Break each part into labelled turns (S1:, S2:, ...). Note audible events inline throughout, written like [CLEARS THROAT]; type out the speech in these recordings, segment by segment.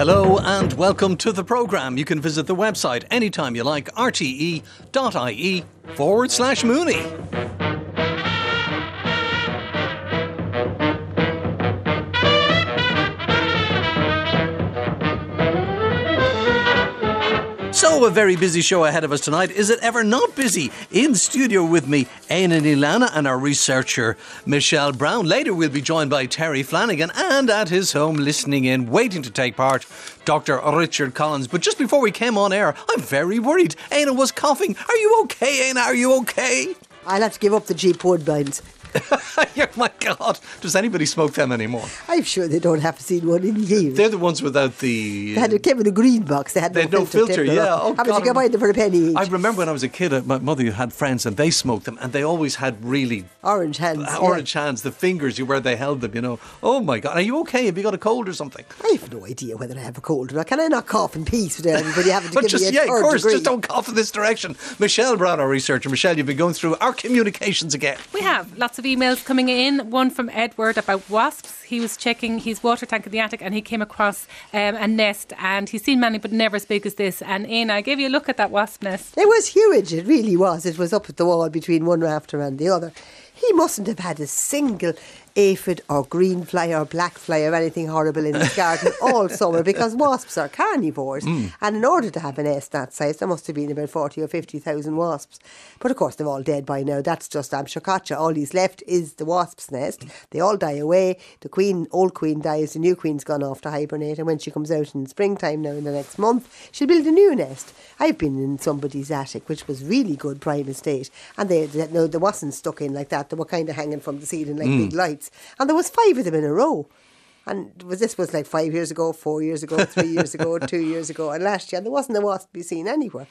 S1: Hello and welcome to the programme. You can visit the website anytime you like, rte.ie forward slash Mooney. A very busy show ahead of us tonight. Is it ever not busy? In studio with me, Éanna Ní Lamhna and our researcher, Michelle Brown. Later, we'll be joined by Terry Flanagan and at his home, listening in, waiting to take part, Dr. Richard Collins. But just before we came on air, I'm very worried. Éanna was coughing. Are you okay, Éanna? Are you okay?
S2: I'll have to give up the G Woodbines. [LAUGHS]
S1: oh my God. Does anybody smoke them anymore?
S2: I'm sure they don't have seen one in years.
S1: They're the ones without the.
S2: They had it came in a green box. They had
S1: They
S2: no,
S1: had no filter,
S2: tipper
S1: yeah.
S2: up.
S1: Oh,
S2: How much you can buy them for a penny each?
S1: I remember when I was a kid, uh, my mother had friends and they smoked them, and they always had really
S2: Orange hands. yeah.
S1: orange hands, the fingers you where they held them, you know. Oh my God. Are you okay? Have you got a cold or something?
S2: I have no idea whether I have a cold or not. Can I not cough in peace without everybody having to [LAUGHS]
S1: But
S2: give
S1: just,
S2: me a
S1: yeah, of course,
S2: degree?
S1: just don't cough in this direction. Michelle Brown, our researcher. Michelle, you've been going through our communications again.
S3: We have lots of emails coming in. One from Edward about wasps. He was checking his water tank in the attic and he came across um, a nest and he's seen many but never as big as this. And Éanna, I gave you a look at that wasp nest.
S2: It was huge. It really was. It was up at the wall between one rafter and the other. He mustn't have had a single aphid or green fly or black fly or anything horrible in his garden [LAUGHS] all summer because wasps are carnivores. Mm. And in order to have a nest that size, there must have been about 40 or 50,000 wasps. But of course, they're all dead by now. That's just Amshakacha. All he's left is the wasp's nest. They all die away. The queen, old queen dies, the new queen's gone off to hibernate. And when she comes out in springtime now in the next month, she'll build a new nest. I've been in somebody's attic, which was really good prime estate. And they, they no, they wasn't stuck in like that. They were kind of hanging from the ceiling like mm. big lights. And there was five of them in a row. And was this was like five years ago, four years ago, three years ago, [LAUGHS] two years ago, and last year, and there wasn't a wasp to be seen anywhere.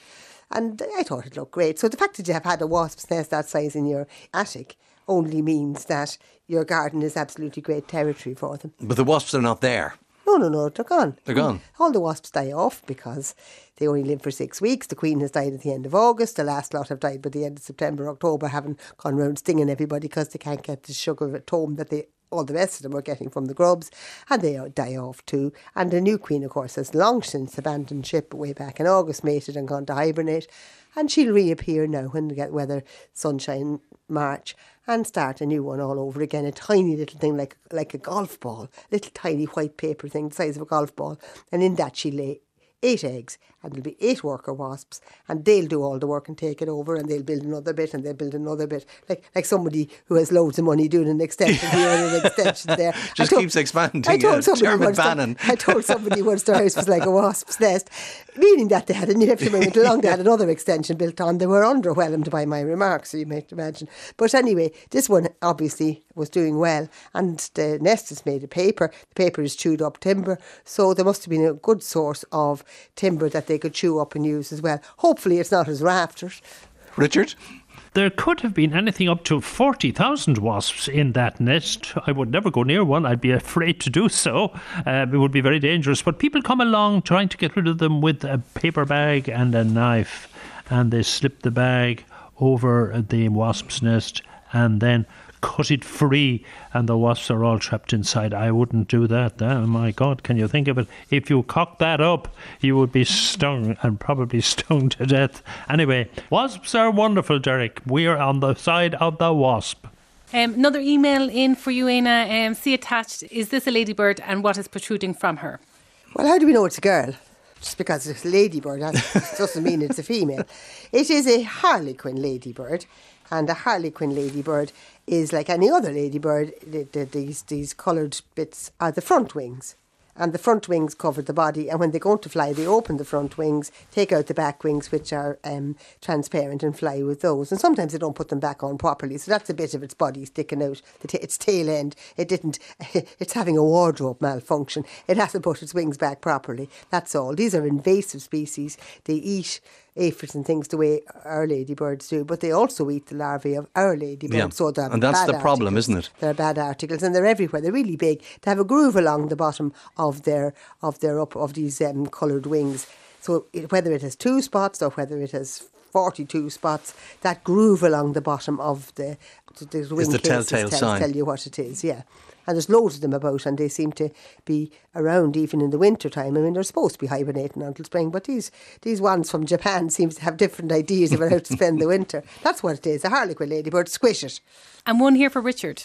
S2: And I thought it looked great. So the fact that you have had a wasp's nest that size in your attic only means that your garden is absolutely great territory for them.
S1: But the wasps are not there.
S2: No, no, no, they're gone.
S1: They're gone.
S2: All the wasps die off because they only live for six weeks. The queen has died at the end of August. The last lot have died by the end of September, October, having gone round stinging everybody because they can't get the sugar at home that they all the rest of them are getting from the grubs, and they die off too. And the new queen, of course, has long since abandoned ship way back in August, mated and gone to hibernate. And she'll reappear now when we get weather, sunshine, March, and start a new one all over again. A tiny little thing like like a golf ball, little tiny white paper thing the size of a golf ball, and in that she lay eight eggs, and there'll be eight worker wasps, and they'll do all the work and take it over, and they'll build another bit, and they'll build another bit, like like somebody who has loads of money doing an extension here and an [LAUGHS] extension there.
S1: Just keeps expanding,
S2: I told
S1: yeah.
S2: somebody once
S1: Bannon.
S2: I told somebody once their house was like a wasp's [LAUGHS] nest, meaning that they had, you went along, they had another extension built on. They were underwhelmed by my remarks, so you might imagine. But anyway, this one obviously was doing well, and the nest is made of paper. The paper is chewed up timber, so there must have been a good source of timber that they could chew up and use as well. Hopefully, it's not as rafters.
S1: Richard?
S4: There could have been anything up to 40,000 wasps in that nest. I would never go near one. I'd be [LAUGHS] afraid to do so. Uh, it would be very dangerous. But people come along trying to get rid of them with a paper bag and a knife, and they slip the bag over the wasp's nest and then cut it free, and the wasps are all trapped inside. I wouldn't do that. Oh my God, can you think of it? If you cocked that up, you would be stung and probably [LAUGHS] stung to death. Anyway, wasps are wonderful, Derek. We are on the side of the wasp.
S3: Um, another email in for you, Éanna. Um, see attached. Is this a ladybird and what is protruding from her?
S2: Well, how do we know it's a girl? Just because it's a ladybird that doesn't mean it's a female. [LAUGHS] It is a harlequin ladybird, and a harlequin ladybird is like any other ladybird. The, the, these these coloured bits are the front wings, and the front wings cover the body. And when they go to fly, they open the front wings, take out the back wings, which are um, transparent, and fly with those. And sometimes they don't put them back on properly, so that's a bit of its body sticking out. The its tail end, it didn't. [LAUGHS] It's having a wardrobe malfunction. It hasn't put its wings back properly. That's all. These are invasive species. They eat aphids and things the way our ladybirds do, but they also eat the larvae of our ladybirds.
S1: Yeah,
S2: So
S1: and that's the problem,
S2: articles.
S1: isn't it?
S2: They're bad articles, and they're everywhere. They're really big. They have a groove along the bottom of their of their up of these um, coloured wings. So it, whether it has two spots or whether it has forty-two spots, that groove along the bottom of the the, the wing
S1: the
S2: cases
S1: telltale
S2: tells,
S1: sign.
S2: tell you what it is. Yeah. and there's loads of them about, and they seem to be around even in the winter time. I mean, they're supposed to be hibernating until spring, but these these ones from Japan [LAUGHS] seem to have different ideas about how to spend the winter. That's what it is. A harlequin ladybird, squish it.
S3: And one here for Richard.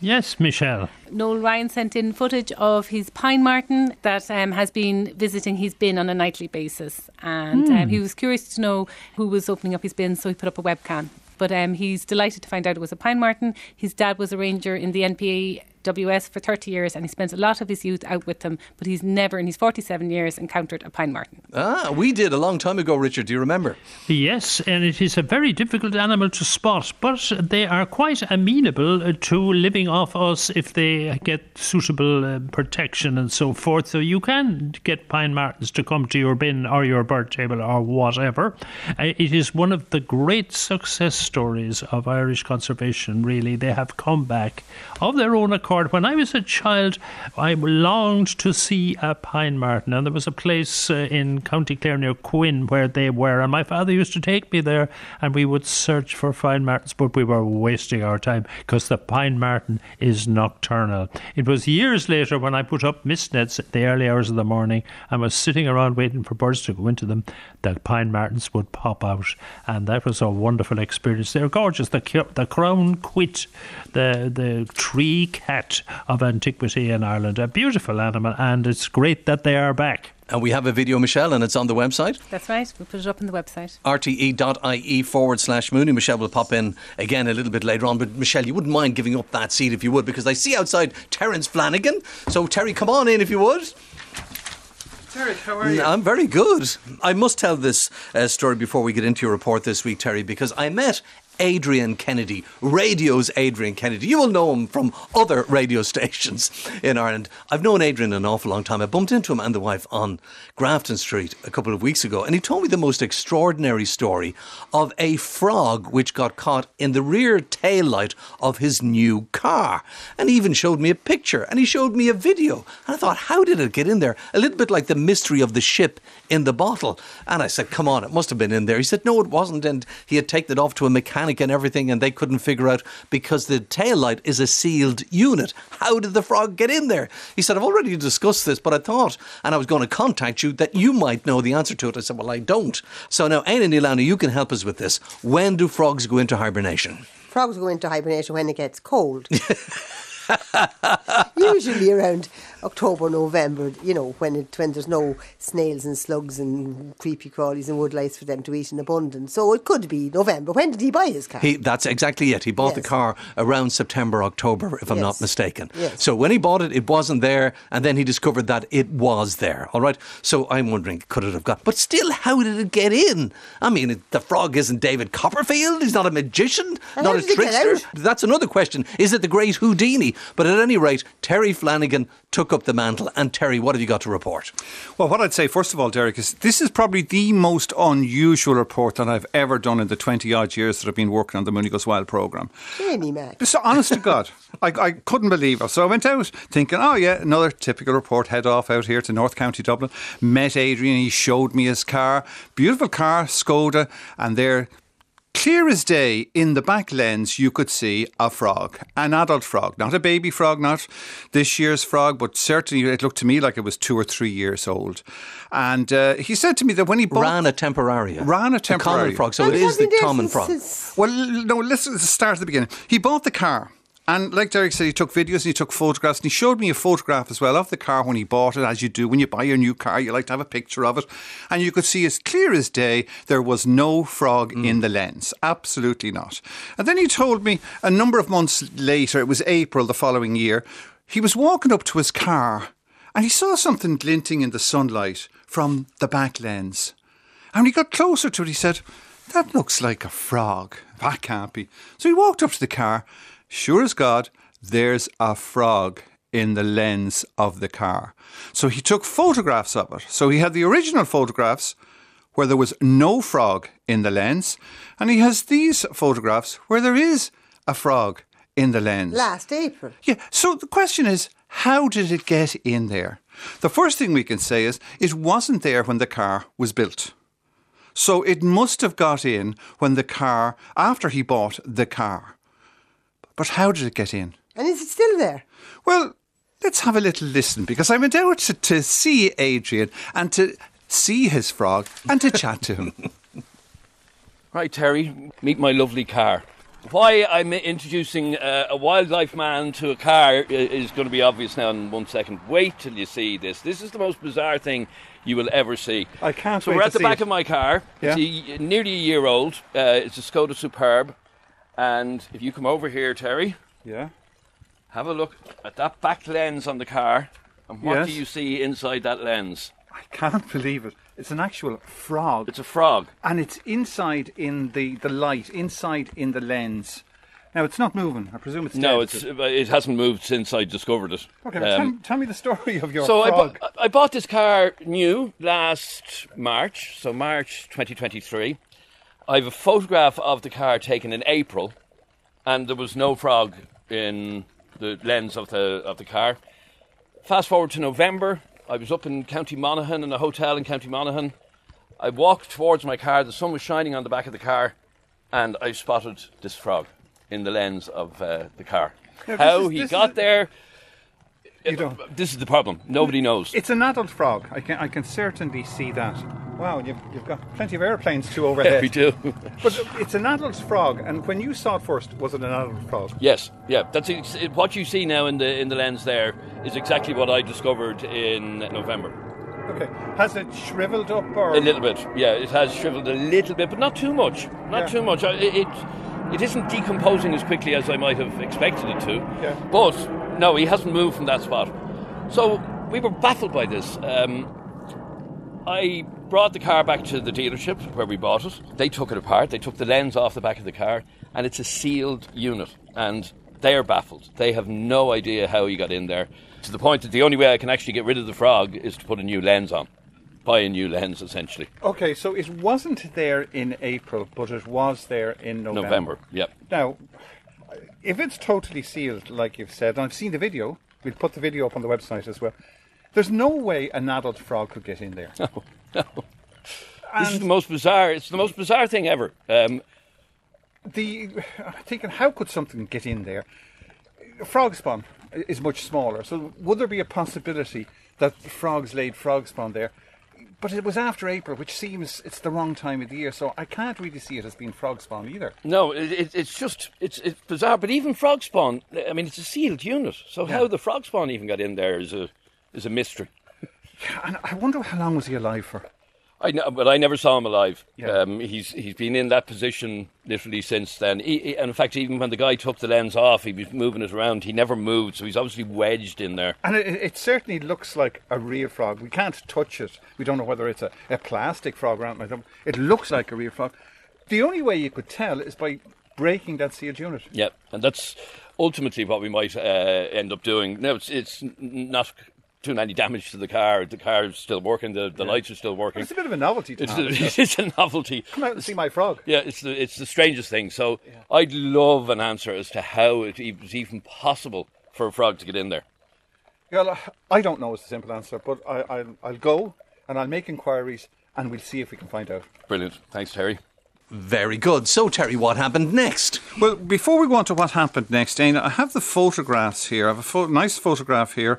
S4: Yes, Michelle.
S3: Noel Ryan sent in footage of his pine marten that um, has been visiting his bin on a nightly basis. And um, he was curious to know who was opening up his bin, so he put up a webcam. But um, he's delighted to find out it was a pine marten. His dad was a ranger in the NPA WS for 30 years and he spent a lot of his youth out with them, but he's never in his 47 years encountered a pine marten.
S1: Ah, we did a long time ago, Richard. Do you remember?
S4: Yes, and it is a very difficult animal to spot, but they are quite amenable uh, to living off us if they get suitable uh, protection and so forth. So you can get pine martens to come to your bin or your bird table or whatever. Uh, it is one of the great success stories of Irish conservation, really. They have come back of their own accord. When I was a child, I longed to see a pine marten, and there was a place uh, in County Clare near Quin where they were, and my father used to take me there, and we would search for pine martens, but we were wasting our time because the pine marten is nocturnal. It was years later when I put up mist nets at the early hours of the morning and was sitting around waiting for birds to go into them, the pine martens would pop out, and that was a wonderful experience. They're gorgeous. The, the crown quit, the, the tree cat of antiquity in Ireland. A beautiful animal, and it's great that they are back.
S1: And we have a video, Michelle, and it's on the website.
S3: That's right. We'll put it up on the website.
S1: rte.ie forward slash Mooney. Michelle will pop in again a little bit later on. But Michelle, you wouldn't mind giving up that seat if you would, because I see outside Terence Flanagan. So, Terry, come on in if you would.
S5: Terry, how are you?
S1: I'm very good. I must tell this uh, story before we get into your report this week, Terry, because I met Adrian Kennedy, radio's Adrian Kennedy. You will know him from other radio [LAUGHS] stations in Ireland. I've known Adrian an awful long time. I bumped into him and the wife on Grafton Street a couple of weeks ago, and he told me the most extraordinary story of a frog which got caught in the rear tail light of his new car. And he even showed me a picture and he showed me a video. And I thought, how did it get in there? A little bit like the mystery of the ship in the bottle. And I said, come on, it must have been in there. He said, no, it wasn't. And he had taken it off to a mechanic and everything, and they couldn't figure out because the tail light is a sealed unit. How did the frog get in there? He said, I've already discussed this, but I thought, and I was going to contact you, that you might know the answer to it. I said, Well, I don't. So now, Éanna Ní Lamhna, you can help us with this. When do frogs go into hibernation?
S2: Frogs go into hibernation when it gets cold. [LAUGHS] Usually around October, November, you know, when it when there's no snails and slugs and creepy crawlies and woodlice for them to eat in abundance. So it could be November. When did he buy his car?
S1: He, that's exactly it. He bought the car around September, October, if I'm not mistaken.
S2: Yes.
S1: So when he bought it, it wasn't there, and then he discovered that it was there. All right. So I'm wondering, could it have got? But still, how did it get in? I mean, it, the frog isn't David Copperfield. He's not a magician,
S2: And
S1: not a
S2: did it get
S1: trickster. That's another question. Is it the great Houdini? But at any rate, Terry Flanagan took up the mantle. And Terry, what have you got to report?
S5: Well, what I'd say, first of all, Derek, is this is probably the most unusual report that I've ever done in the 20 odd years that I've been working on the Mooney Goes Wild programme.
S2: Jamie Mac.
S5: So, honest to God, I, I couldn't believe it. So I went out thinking, oh, yeah, another typical report, head off out here to North County Dublin. Met Adrian, he showed me his car. Beautiful car, Skoda, and there. Clear as day, in the back lens, you could see a frog, an adult frog, not a baby frog, not this year's frog, but certainly it looked to me like it was two or three years old. And uh, he said to me that when he bought
S1: Rana temporaria.
S5: Rana
S1: The common
S5: temporaria.
S1: frog. So
S2: And
S1: it
S2: it
S1: is the
S2: been
S1: common frog.
S5: well, no, let's let's start at the beginning. He bought the car. And like Derek said, he took videos and he took photographs and he showed me a photograph as well of the car when he bought it, as you do when you buy your new car. You like to have a picture of it. And you could see as clear as day there was no frog mm. in the lens. Absolutely not. And then he told me a number of months later, it was April the following year, he was walking up to his car and he saw something glinting in the sunlight from the back lens. And when he got closer to it, he said, That looks like a frog. That can't be. So he walked up to the car. Sure as God, there's a frog in the lens of the car. So he took photographs of it. So he had the original photographs where there was no frog in the lens, and he has these photographs where there is a frog in the lens.
S2: Last April.
S5: Yeah. So the question is, how did it get in there? The first thing we can say is it wasn't there when the car was built. So it must have got in when the car, after he bought the car. But how did it get in?
S2: And is it still there?
S5: Well, let's have a little listen because I went out to, to see Adrian and to see his frog and to chat to him. [LAUGHS]
S6: Right, Terry, meet my lovely car. Why I'm introducing uh, a wildlife man to a car i- is going to be obvious now in one second. Wait till you see this. This is the most bizarre thing you will ever see.
S5: I can't
S6: So
S5: wait
S6: we're
S5: to
S6: at the back
S5: it.
S6: of my car. It's
S5: Yeah.
S6: a, nearly a year old. Uh, it's a Skoda Superb. And if you come over here, Terry,
S5: Yeah.
S6: have a look at that back lens on the car. And what
S5: Yes.
S6: do you see inside that lens?
S5: I can't [LAUGHS] believe it. It's an actual frog.
S6: It's a frog.
S5: and it's inside in the, the light, inside in the lens. Now, it's not moving. I presume it's
S6: No,
S5: dead,
S6: it's
S5: it?
S6: it hasn't moved since I discovered it.
S5: Okay,
S6: Um,
S5: tell, tell me the story of your
S6: So I,
S5: frog.
S6: bu- I bought this car new last March, so March 2023. I have a photograph of the car taken in April, and there was no frog in the lens of the of the car. Fast forward to November, I was up in County Monaghan in a hotel in County Monaghan. I walked towards my car. The sun was shining on the back of the car, and I spotted this frog in the lens of uh, the car.
S5: Now,
S6: How
S5: is-
S6: he got there,
S5: You don't-
S6: this is the problem. Nobody knows.
S5: It's an adult frog. I can, I can certainly see that. Wow, you've, you've got plenty of airplanes too overhead. [LAUGHS]
S6: we do. [LAUGHS]
S5: But it's an adult frog, and when you saw it first, was it an adult frog?
S6: yes, yeah. That's ex- what you see now in the in the lens. There is exactly what I discovered in November.
S5: Okay. Has it shriveled up or?
S6: A little bit, yeah. It has shriveled a little bit, but not too much. Not
S5: Yeah.
S6: too much. It, it it isn't decomposing as quickly as I might have expected it to.
S5: Yeah.
S6: But no, he hasn't moved from that spot. So we were baffled by this. Um, I brought the car back to the dealership where we bought it. They took it apart. They took the lens off the back of the car, and it's a sealed unit. And they are baffled. They have no idea how he got in there. To the point that the only way I can actually get rid of the frog is to put a new lens on, buy a new lens essentially.
S5: Okay, so it wasn't there in April, but it was there in November.
S6: November. Yep.
S5: Now, if it's totally sealed, like you've said, and I've seen the video, we'll put the video up on the website as well. There's no way an adult frog could get in there. [LAUGHS] No. No.
S6: This is the most bizarre. It's the most bizarre thing ever. Um,
S5: the I'm thinking, how could something get in there? Frog spawn is much smaller, so would there be a possibility that frogs laid frog spawn there? But it was after April, which seems it's the wrong time of the year, so I can't really see it as being frog spawn either.
S6: no, it, it, it's just it's it's bizarre. But even frog spawn. I mean, it's a sealed unit. So how the frog spawn even got in there is a is a mystery.
S5: Yeah, And I wonder how long was he alive for?
S6: I know, but I never saw him alive.
S5: Yeah.
S6: Um, he's he's been in that position literally since then. He, he- and in fact, even when the guy took the lens off, he was moving it around. He never moved, so he's obviously wedged in there.
S5: And it, it certainly looks like a real frog. We can't touch it. We don't know whether it's a, a plastic frog or anything. It looks like a real frog. The only way you could tell is by breaking that sealed unit.
S6: Yeah, and that's ultimately what we might uh, end up doing. No, it's it's not doing any damage to the car. The car is still working. The, the lights are still working.
S5: It's a bit of a novelty to
S6: It's,
S5: have,
S6: a, [LAUGHS] it's a novelty.
S5: Come out and see my frog.
S6: Yeah, it's the it's the strangest thing. So I'd love an answer as to how it was even possible for a frog to get in there.
S5: Well, I don't know It's the simple answer, but I, I'll, I'll go and I'll make inquiries and we'll see if we can find out.
S6: Brilliant. Thanks, Terry.
S1: Very good. So, Terry, what happened next?
S5: Well, before we go on to what happened next, Dana, I have the photographs here. I have a pho- nice photograph here.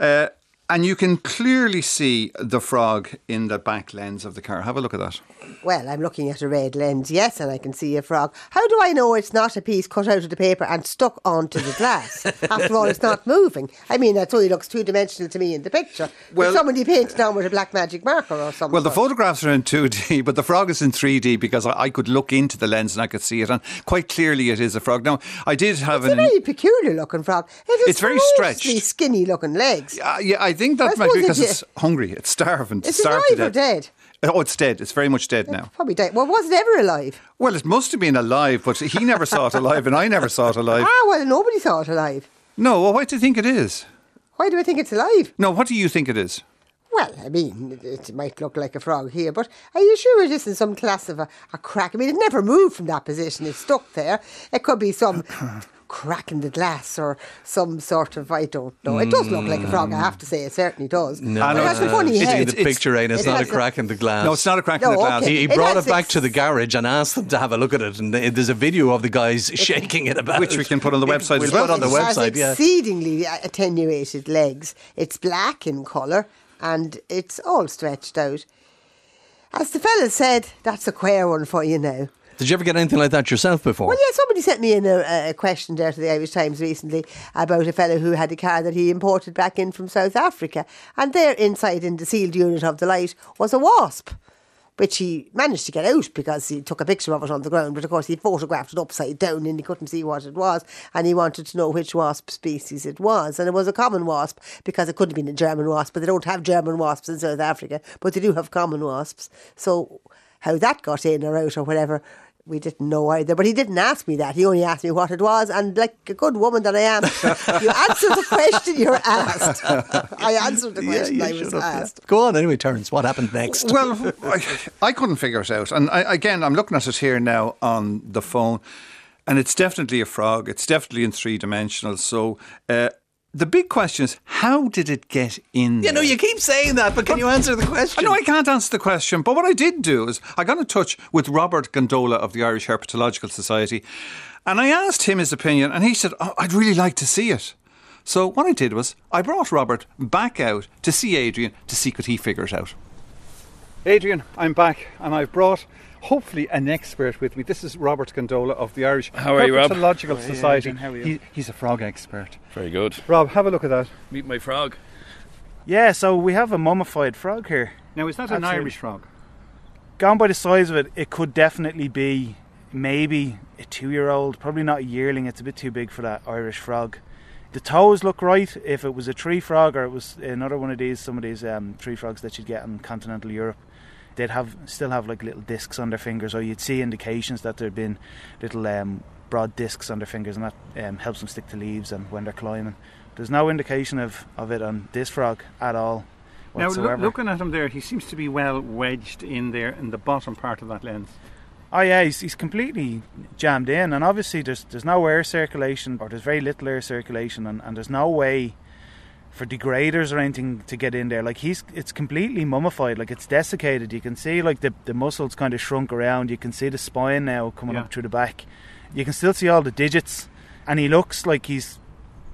S5: Uh, and you can clearly see the frog in the back lens of the car. Have a look at that.
S2: Well, I'm looking at a red lens, yes, and I can see a frog. How do I know it's not a piece cut out of the paper and stuck onto the glass? [LAUGHS] After all, it's not moving. I mean, that only looks two dimensional to me in the picture.
S5: Well-
S2: somebody painted on with a black magic marker or something.
S5: Well, the photographs are in 2D, [LAUGHS] but the frog is in 3D because I, I could look into the lens and I could see it, and quite clearly it is a frog. Now, I did have
S2: It's a
S5: an.
S2: very peculiar looking frog. It
S5: It's very stretched.
S2: skinny looking legs.
S5: Uh, yeah, I think that
S2: I
S5: might be because it's hungry. It's starving. It's
S2: Is it
S5: starved to
S2: alive or
S5: death.
S2: dead?
S5: Oh, it's dead. It's very much dead now.
S2: Probably dead. Well, was it ever alive?
S5: Well, it must have been alive, but he never saw it alive, and I never saw it alive.
S2: Ah, well, nobody saw it alive.
S5: No, well, what do you think it is?
S2: Why do I think it's alive?
S5: No, what do you think it is?
S2: Well, I mean, it, it might look like a frog here, but are you sure it isn't some class of a, a crack? I mean, it never moved from that position. It's stuck there. It could be some [CLEARS THROAT] cracking the glass or some sort of I don't know. It does look like a frog, I have to say. It certainly does.
S1: No,
S2: But it has a
S5: it's- uh,
S2: funny
S5: it's-
S2: head.
S1: See the picture, Ian. It's
S2: it
S1: not a
S2: has a-
S1: crack in the glass.
S5: No, it's not a crack in
S2: No,
S5: the glass.
S2: okay.
S1: He, he brought
S2: has
S1: it back to the garage and asked them to have a look at it, and th- there's a video of the guys shaking it about.
S5: Which we can put on the website
S1: we'll
S5: as well.
S1: Put on the
S2: It has
S1: website, yeah.
S2: exceedingly attenuated legs. It's black in colour and it's all stretched out. As the fella said, that's a queer one for you now.
S1: Did you ever get anything like that yourself before?
S2: Well, yeah, somebody sent me in a, a question there to the Irish Times recently about a fellow who had a car that he imported back in from South Africa, and there inside in the sealed unit of the light was a wasp. Which he managed to get out because he took a picture of it on the ground, but of course he photographed it upside down and he couldn't see what it was. And he wanted to know which wasp species it was. And it was a common wasp because it could have been a German wasp, but they don't have German wasps in South Africa, but they do have common wasps. So how that got in or out or whatever, we didn't know either. But he didn't ask me that. He only asked me what it was. And like a good woman that I am, [LAUGHS] you answer the question you're asked. I answered the question
S1: you [LAUGHS]
S2: I was
S1: should have, yeah.
S2: asked.
S1: Go on, anyway, Terence. What happened next?
S5: Well, I, I couldn't figure it out. And I, again, I'm looking at it here now on the phone, and it's definitely a frog. It's definitely in three dimensional. So uh, the big question is, how did it get in?
S1: you know,
S5: there?
S1: you keep saying that, but can you answer the question?
S5: I know I can't answer the question, but what I did do is I got in touch with Robert Gandola of the Irish Herpetological Society, and I asked him his opinion, and he said, oh, "I'd really like to see it." So what I did was I brought Robert back out to see Adrian to see could he figure it out. Adrian, I'm back, and I've brought hopefully an expert with me. This is Robert Gandola of the Irish
S6: How are you, Rob?
S5: Herpetological
S7: How are you,
S5: Society.
S7: Adrian? How are you?
S5: He, he's a frog expert.
S6: Very good.
S5: Rob, have a look at that.
S6: Meet my frog.
S7: Yeah, so we have a mummified frog here.
S5: Now, is that
S7: an
S5: an
S7: Irish
S5: Irish frog?
S7: Gone by the size of it, it could definitely be maybe a two year old, probably not a yearling, it's a bit too big for that Irish frog. The toes look right. If it was a tree frog or it was another one of these, some of these um, tree frogs that you'd get in continental Europe, they'd have still have like little discs on their fingers, or you'd see indications that there'd been little um, broad discs on their fingers, and that um, helps them stick to leaves and when they're climbing. There's no indication of, of it on this frog at all.
S8: Now,
S7: Whatsoever.
S8: loo- looking at him there, he seems to be well wedged in there in the bottom part of that lens.
S7: Oh yeah, he's, he's completely jammed in, and obviously there's there's no air circulation, or there's very little air circulation, and, and there's no way for degraders or anything to get in there. Like he's, it's completely mummified, like it's desiccated. You can see like the the muscles kind of shrunk around. You can see the spine now coming
S8: Yeah.
S7: up through the back. You can still see all the digits, and he looks like he's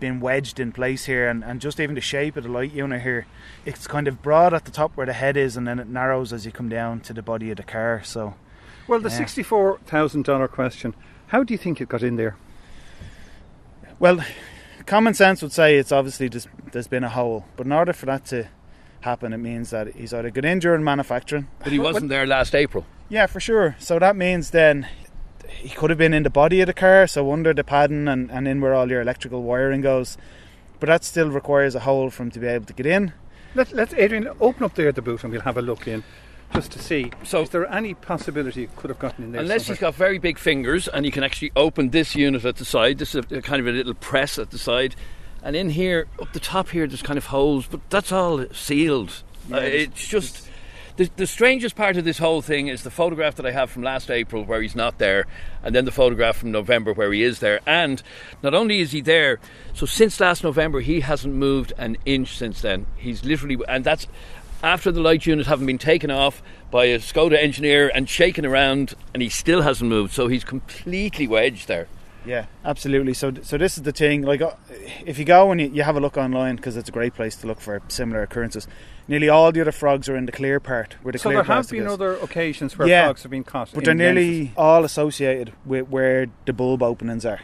S7: been wedged in place here, and, and just even the shape of the light unit here, it's kind of broad at the top where the head is, and then it narrows as you come down to the body of the car. So.
S8: Well, the
S7: Yeah.
S8: sixty-four thousand dollar question: How do you think it got in there?
S7: Well, common sense would say it's obviously just there's been a hole, but in order for that to happen, it means that he's either got injured in manufacturing.
S6: But he wasn't there last April.
S7: Yeah, for sure. So that means then he could have been in the body of the car, so under the padding and, and in where all your electrical wiring goes. But that still requires a hole for him to be able to get in.
S8: Let, let's Adrian open up there the boot, and we'll have a look in, just to see.
S6: So-
S8: is there any possibility it could have gotten in there?
S6: Unless he's
S8: somewhere?
S6: got very big fingers and he can actually open this unit at the side. This is a, kind of a little press at the side. And in here, up the top here, there's kind of holes, but that's all sealed. Uh, it's just. The, the strangest part of this whole thing is the photograph that I have from last April where he's not there, and then the photograph from November where he is there. And not only is he there, so since last November, he hasn't moved an inch since then. He's literally, and that's after the light unit having been taken off by a Skoda engineer and shaken around, and he still hasn't moved. So he's completely wedged there.
S7: Yeah, absolutely. So, so this is the thing. Like, uh, if you go and you, you have a look online, because it's a great place to look for similar occurrences. Nearly all the other frogs are in the clear part, where the
S8: So
S7: clear
S8: there have been
S7: is.
S8: other occasions where
S7: Yeah,
S8: frogs have been caught.
S7: but they're nearly
S8: lenses.
S7: all associated with where the bulb openings are.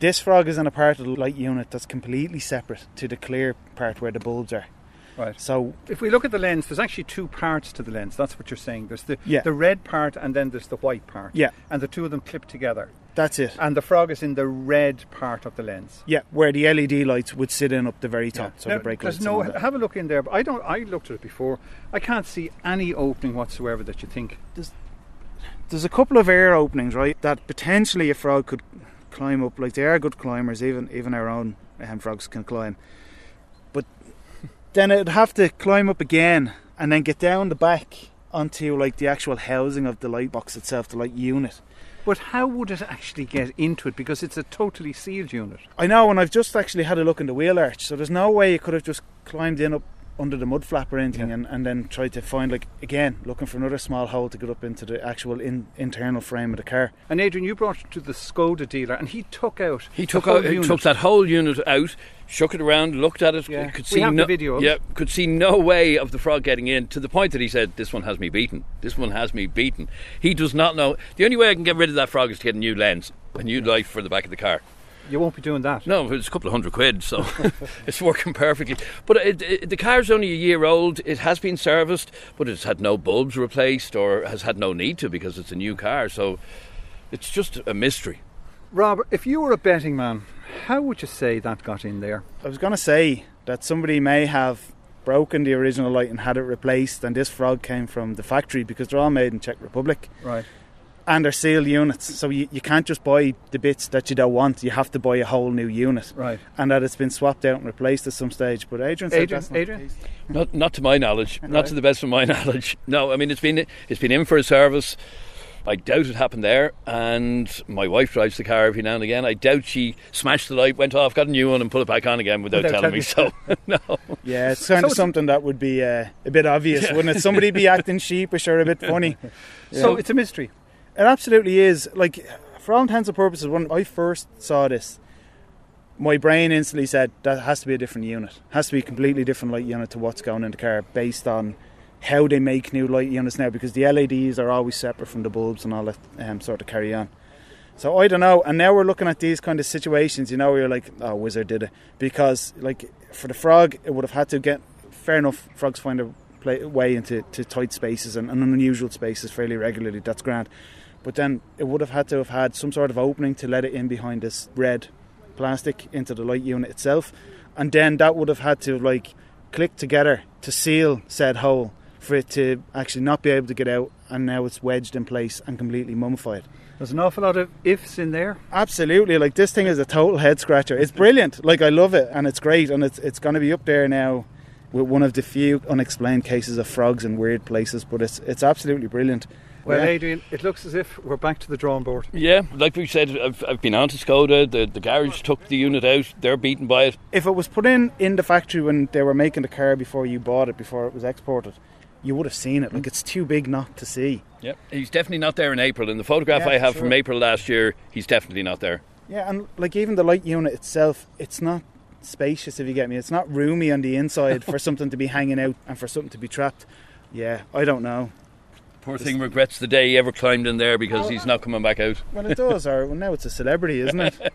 S7: This frog is in a part of the light unit that's completely separate to the clear part where the bulbs are.
S8: Right.
S7: So
S8: If we look at the lens, there's actually two parts to the lens. That's what you're saying. There's the
S7: Yeah.
S8: the red part, and then there's the white part.
S7: Yeah.
S8: And the two of them clip together.
S7: that's it.
S8: And the frog is in the red part of the lens.
S7: Yeah, where the LED lights would sit in up the very top, so
S8: Now,
S7: the brake
S8: there's
S7: lights.
S8: no.
S7: and all that.
S8: Have a look in there. But I don't. I looked at it before. I can't see any opening whatsoever that you think.
S7: There's a couple of air openings, right, that potentially a frog could climb up. Like they are good climbers, even even our own um, frogs can climb. But then it'd have to climb up again and then get down the back onto like the actual housing of the light box itself, the light unit.
S8: But how would it actually get into it? Because it's a totally sealed unit.
S7: I know, and I've just actually had a look in the wheel arch, so there's no way you could have just climbed in up under the mud flap or anything
S8: Yeah.
S7: and, and then tried to find, like, again, looking for another small hole to get up into the actual in, internal frame of the car.
S8: And Adrian, you brought it to the Skoda dealer, and he took out.
S6: He took out, he took that whole unit out, shook it around, looked at it.
S8: Yeah.
S6: Could
S8: We
S6: see no,
S8: video
S6: Yeah, could see no way of the frog getting in. To the point that he said, "This one has me beaten. This one has me beaten." He does not know. The only way I can get rid of that frog is to get a new lens, a new light for the back of the car.
S8: You won't be doing that.
S6: No, it's a couple of hundred quid, so [LAUGHS] it's working perfectly. But it, it, the car's only a year old. It has been serviced, but it's had no bulbs replaced or has had no need to because it's a new car. So it's just a mystery.
S8: Rob, if you were a betting man, how would you say that got in there?
S7: I was going to say that somebody may have broken the original light and had it replaced, and this frog came from the factory because they're all made in Czech Republic.
S8: Right.
S7: And they're sealed units. So you, you can't just buy the bits that you don't want. You have to buy a whole new unit.
S8: Right.
S7: And that it's been swapped out and replaced at some stage. But Adrian said
S8: Adrian-
S7: not
S8: Adrian?
S6: Not, not to my knowledge. Not to the best of my [LAUGHS] knowledge. No, I mean it's been it's been in for a service. I doubt it happened there. And my wife drives the car every now and again. I doubt she smashed the light, went off, got a new one, and put it back on again without,
S8: Without
S6: telling me. So [LAUGHS] no.
S7: Yeah, it's kind
S8: So
S7: of
S8: it's-
S7: something that would be uh, a bit obvious, wouldn't it? Somebody be [LAUGHS] acting sheepish or a bit funny.
S8: So it's a mystery.
S7: It absolutely is. Like, for all intents and purposes, when I first saw this, my brain instantly said that has to be a different unit. Has to be a completely different light unit to what's going in the car based on how they make new light units now because the LEDs are always separate from the bulbs and all that um, sort of carry on. So I don't know. And now we're looking at these kind of situations, you know, where you're like, oh, Wizard did it. Because, like, for the frog, it would have had to get, fair enough, frogs find a way into to tight spaces and, and unusual spaces fairly regularly. That's grand. But then it would have had to have had some sort of opening to let it in behind this red plastic into the light unit itself. And then that would have had to, like, click together to seal said hole for it to actually not be able to get out. And now it's wedged in place and completely mummified.
S8: There's an awful lot of ifs in there.
S7: Absolutely, like this thing is a total head scratcher. It's brilliant. Like I love it, and it's great, and it's it's going to be up there now with one of the few unexplained cases of frogs in weird places. But it's it's absolutely brilliant.
S8: Well,
S7: Yeah.
S8: Adrian, it looks as if we're back to the drawing board.
S6: Yeah, like we said, I've, I've been on to Skoda. The, the garage took the unit out. They're beaten by it.
S7: if it was put in in the factory when they were making the car before you bought it, before it was exported, you would have seen it. Like it's too big not to see.
S6: Yep. He's definitely not there in April. In the photograph
S7: Yeah,
S6: I have
S7: sure.
S6: from April last year, he's definitely not there.
S7: Yeah, and like even the light unit itself, it's not spacious if you get me. It's not roomy on the inside [LAUGHS] for something to be hanging out and for something to be trapped. Yeah, I don't know.
S6: Poor thing regrets the day he ever climbed in there because he's not coming back out.
S7: Well, it does, or well, now it's a celebrity, isn't it? [LAUGHS]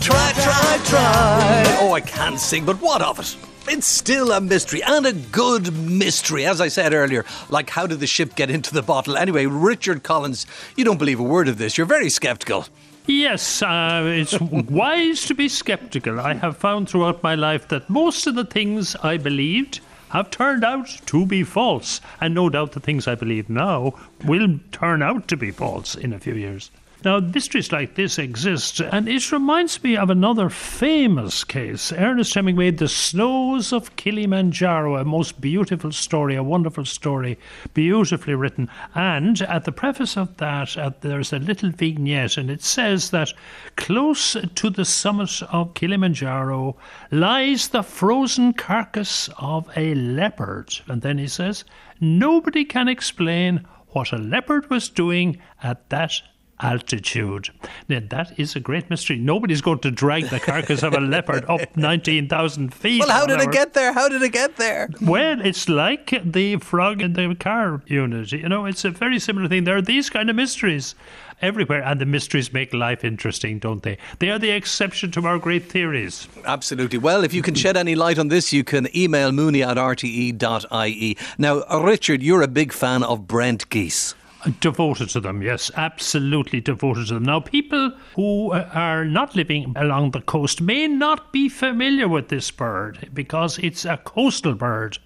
S1: Try, try, try. Oh, I can't sing, but what of it? It's still a mystery and a good mystery. As I said earlier, like how did the ship get into the bottle? Anyway, Richard Collins, you don't believe a word of this. You're very sceptical.
S4: Yes, uh, it's [LAUGHS] wise to be skeptical. I have found throughout my life that most of the things I believed have turned out to be false. And no doubt the things I believe now will turn out to be false in a few years. Now, mysteries like this exist, and it reminds me of another famous case. Ernest Hemingway, The Snows of Kilimanjaro, a most beautiful story, a wonderful story, beautifully written. And at the preface of that, there's a little vignette, and it says that close to the summit of Kilimanjaro lies the frozen carcass of a leopard. And then he says, Nobody can explain what a leopard was doing at that altitude. Now, that is a great mystery. Nobody's going to drag the carcass of a [LAUGHS] leopard up 19,000 feet.
S1: Well, how did it get there? How did it get there?
S4: Well, it's like the frog in the car unit. You know, it's a very similar thing. There are these kind of mysteries everywhere, and the mysteries make life interesting, don't they? They are the exception to our great theories.
S1: Absolutely. Well, if you can shed any light on this, you can email mooney at rte.ie. Now, Richard, you're a big fan of Brent Geese.
S4: Devoted to them, yes, absolutely devoted to them. Now, people who are not living along the coast may not be familiar with this bird because it's a coastal bird.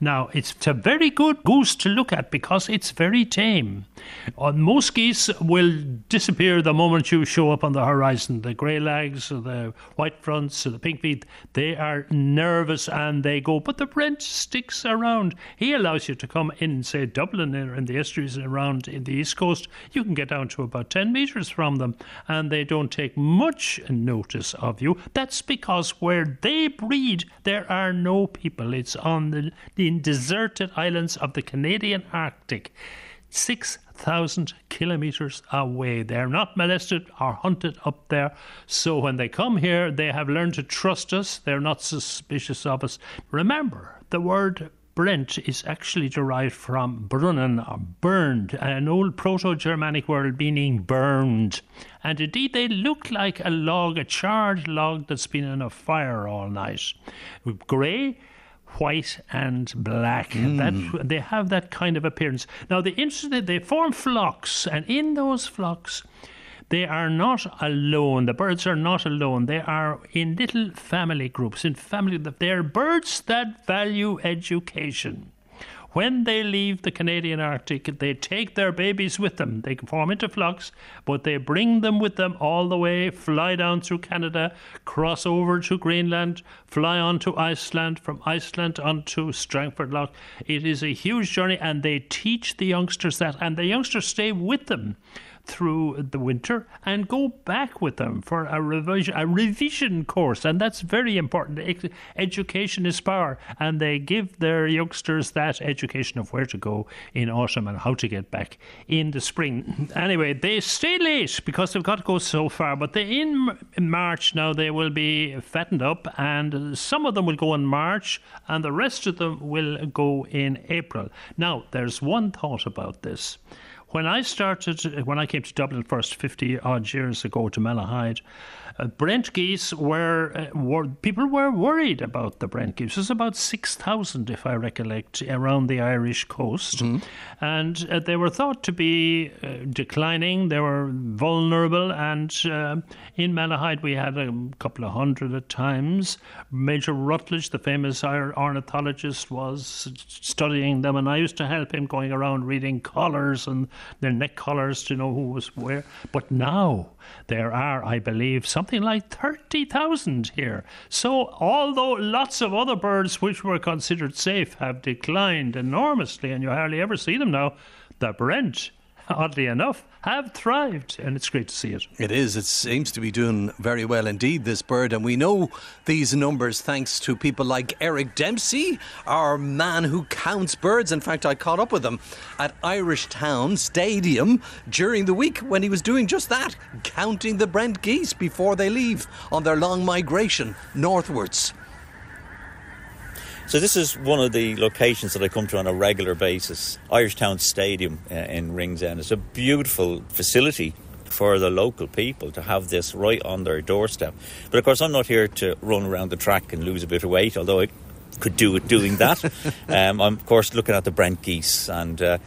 S4: Now, it's a very good goose to look at because it's very tame. Uh, most geese will disappear the moment you show up on the horizon. The grey legs, the white fronts, the pink feet, they are nervous and they go. But the Brent sticks around. He allows you to come in, say, Dublin or in the estuaries around in the east coast. You can get down to about 10 metres from them and they don't take much notice of you. That's because where they breed, there are no people. It's on the, deserted islands of the Canadian Arctic. 6,000 kilometres away. They're not molested or hunted up there. So when they come here, they have learned to trust us. They're not suspicious of us. Remember, the word Brent is actually derived from brunnen or burned, an old Proto Germanic word meaning burned. And indeed, they look like a log, a charred log that's been in a fire all night. Grey, white and black. Hmm. That they have that kind of appearance. Now the interesting they form flocks, and in those flocks. They are not alone. The birds are not alone. They are in little family groups. In family, they're birds that value education. When they leave the Canadian Arctic, they take their babies with them. They form into flocks, but they bring them with them all the way, fly down through Canada, cross over to Greenland, fly on to Iceland, from Iceland onto Strangford Lough. It is a huge journey, and they teach the youngsters that, and the youngsters stay with them through the winter and go back with them for a revision, a revision course, and that's very important. Education is power, and they give their youngsters that education of where to go in autumn and how to get back in the spring. Anyway, they stay late because they've got to go so far, but they in March now they will be fattened up, and some of them will go in March, and the rest of them will go in April. Now, there's one thought about this. When I started, when I came to Dublin first, 50 odd years ago to Malahide, uh, Brent geese were, uh, were, people were worried about the Brent geese. There's about 6,000, if I recollect, around the Irish coast. And uh, they were thought to be uh, declining, they were vulnerable. And uh, in Malahide, we had a couple of hundred at times. Major Ruttledge, the famous ornithologist, was studying them, and I used to help him going around reading collars and their neck collars to know who was where. But now there are, I believe, something like 30,000 here. So, although lots of other birds which were considered safe have declined enormously, and you hardly ever see them now, the Brent, [LAUGHS] oddly enough, have thrived, and it's great to see it.
S1: It is. It seems to be doing very well indeed, this bird. And we know these numbers thanks to people like Eric Dempsey, our man who counts birds. In fact, I caught up with him at Irishtown Stadium during the week when he was doing just that, counting the Brent geese before they leave on their long migration northwards.
S9: So this is one of the locations that I come to on a regular basis. Irishtown Stadium uh, in Ringsend. It's a beautiful facility for the local people to have this right on their doorstep. But of course, I'm not here to run around the track and lose a bit of weight, although I could do it doing that. [LAUGHS] um, I'm of course looking at the Brent geese, and uh,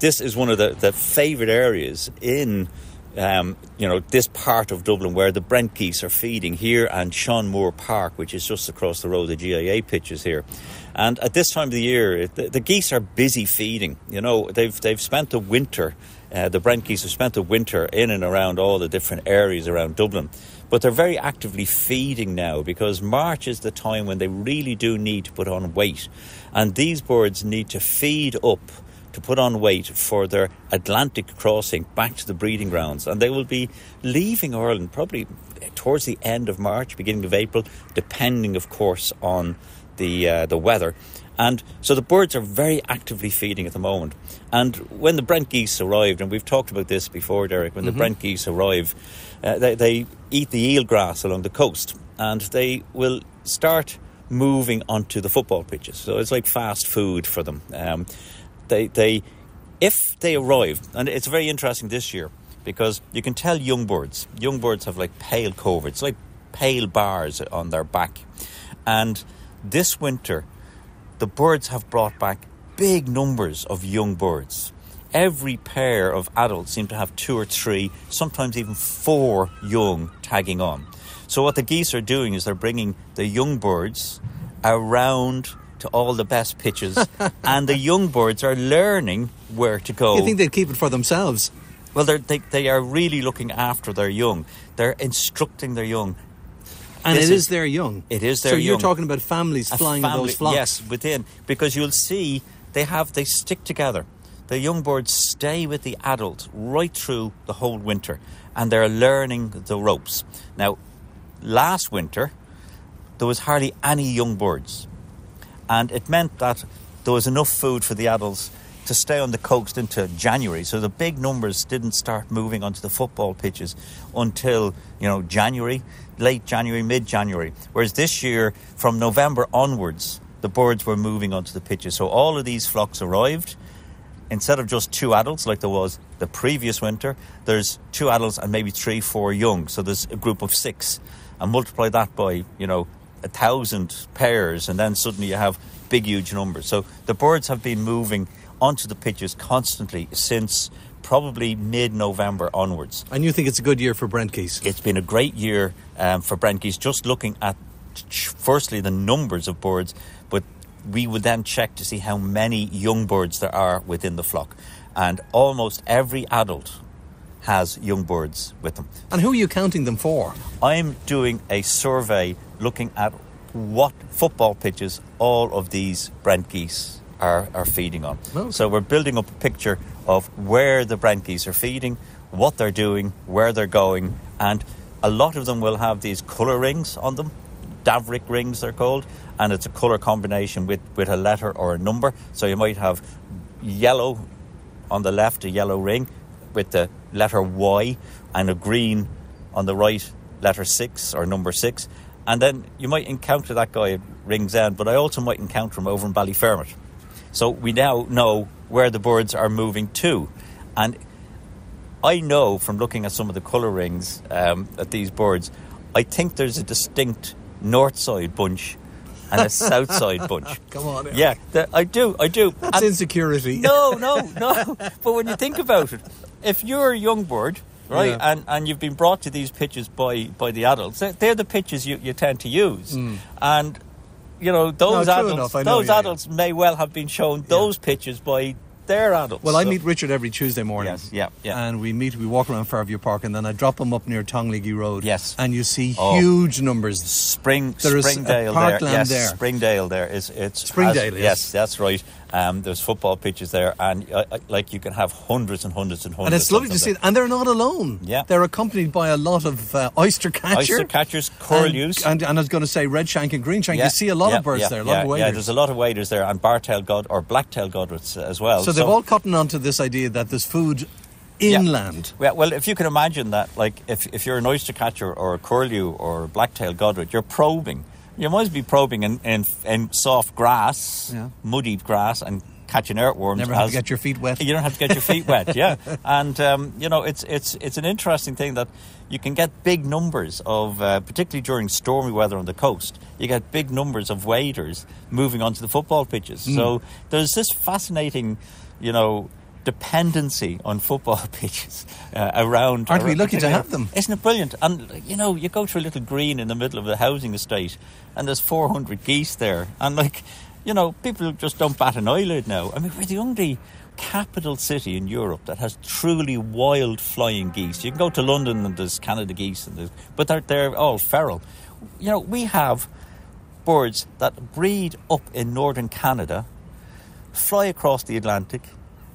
S9: this is one of the, the favourite areas in um, you know this part of Dublin where the Brent geese are feeding here and Sean Moore Park, which is just across the road. The GAA pitches here, and at this time of the year, the, the geese are busy feeding. You know they've they've spent the winter. Uh, the Brent geese have spent the winter in and around all the different areas around Dublin. But they're very actively feeding now because March is the time when they really do need to put on weight. And these birds need to feed up to put on weight for their Atlantic crossing back to the breeding grounds. And they will be leaving Ireland probably towards the end of March, beginning of April, depending, of course, on the, uh, the weather. And so the birds are very actively feeding at the moment. And when the Brent geese arrived, and we've talked about this before, Derek, when the Brent geese arrive, uh, they, they eat the eelgrass along the coast and they will start moving onto the football pitches. So it's like fast food for them. Um, they, they, if they arrive, and it's very interesting this year because you can tell young birds, young birds have like pale coverts, like pale bars on their back. And this winter, the birds have brought back big numbers of young birds. every pair of adults seem to have two or three, sometimes even four young tagging on. So what the geese are doing is they're bringing the young birds around to all the best pitches, [LAUGHS] and the young birds are learning where to go.
S1: You think they'd keep it for themselves?
S9: Well, they're, they they are really looking after their young. They're instructing their young.
S1: And
S9: This
S1: it
S9: is-
S1: is their young.
S9: It is their young So you're
S1: talking about families
S9: A
S1: flying
S9: family-
S1: those flocks.
S9: Yes, within because you'll see they have they stick together. The young birds stay with the adult right through the whole winter, and they're learning the ropes. Now, last winter there was hardly any young birds, and it meant that there was enough food for the adults to stay on the coast into January. So the big numbers didn't start moving onto the football pitches until you know January, late January, mid January. Whereas this year, from November onwards, the birds were moving onto the pitches. So all of these flocks arrived. Instead of just two adults like there was the previous winter, there's two adults and maybe three, four young. So there's a group of six, and multiply that by you know a thousand pairs, and then suddenly you have big, huge numbers. So the birds have been moving onto the pitches constantly since probably mid-November onwards.
S1: And you think it's a good year for Brent geese?
S9: It's been a great year um, for Brent geese. Just looking at firstly the numbers of birds, but we would then check to see how many young birds there are within the flock, and almost every adult has young birds with them.
S1: And who are you counting them for?
S9: I'm doing a survey looking at what football pitches all of these Brent geese are, are feeding on. So we're building up a picture of where the Brent geese are feeding, what they're doing, where they're going, and a lot of them will have these colour rings on them. Darvic rings they're called, and it's a colour combination with, with a letter or a number. So you might have yellow on the left, a yellow ring with the letter Y, and a green on the right, letter six or number six. And then you might encounter that guy at Ringsend, but I also might encounter him over in Ballyfermot. So we now know where the birds are moving to. And I know from looking at some of the colour rings um, at these birds, I think there's a distinct north side bunch and a [LAUGHS] south side bunch.
S1: Come on, Eric.
S9: Yeah, the, I do, I do.
S1: That's
S9: And-
S1: insecurity.
S9: no, no, [LAUGHS] no. But when you think about it, if you're a young bird, right,
S1: Yeah.
S9: and, and you've been brought to these pitches by, by the adults, they're, they're the pitches you, you tend to use. Mm. And, you know, those
S1: true
S9: adults,
S1: enough, know,
S9: those
S1: yeah, yeah.
S9: adults may well have been shown those pitches by their adults.
S1: Well, I
S9: So-
S1: meet Richard every Tuesday morning.
S9: Yes, yeah, yeah.
S1: And we meet, we walk around Fairview Park, and then I drop him up near Tonlegee Road.
S9: Yes.
S1: And you see
S9: Oh.
S1: huge numbers.
S9: Spring,
S1: There
S9: Springdale
S1: parkland
S9: there. Yes,
S1: there.
S9: Springdale there is it's
S1: Springdale,
S9: has-
S1: yes.
S9: yes, that's right. Um, there's football pitches there, and uh, uh, like you can have hundreds and hundreds and hundreds.
S1: And it's lovely to see,
S9: them
S1: and they're not alone.
S9: Yeah.
S1: They're accompanied by a lot of uh, oyster
S9: there.
S1: catcher.
S9: Oyster catchers, curlews.
S1: And, and, and I was going to say red shank and green shank.
S9: Yeah,
S1: you see a lot
S9: yeah,
S1: of birds
S9: yeah,
S1: there, a lot
S9: yeah,
S1: of waders.
S9: Yeah, there's a lot of waders there, and bar-tailed god or blacktail godwits as well.
S1: so they've all cottoned onto this idea that there's food inland.
S9: Yeah, well, if you can imagine that, like if, if you're an oyster catcher or a curlew or a black-tailed godwit, you're probing. You must be probing in, in, in soft grass,
S1: Yeah.
S9: muddy grass, and catching earthworms.
S1: Never have to get your feet wet.
S9: You don't have to get your feet wet, yeah. [LAUGHS] And um, you know, it's it's it's an interesting thing that you can get big numbers of, uh, particularly during stormy weather on the coast. You get big numbers of waders moving onto the football pitches.
S1: Mm.
S9: So there's this fascinating, you know. Dependency on football [LAUGHS] pitches uh, around.
S1: Aren't we
S9: around-
S1: lucky to have them?
S9: Isn't it brilliant? And you know, you go to a little green in the middle of the housing estate, and there's 400 geese there, and like, you know, people just don't bat an eyelid now. I mean, we're the only capital city in Europe that has truly wild flying geese. You can go to London and there's Canada geese, and there's, but they're they're all feral. You know, we have birds that breed up in northern Canada, fly across the Atlantic.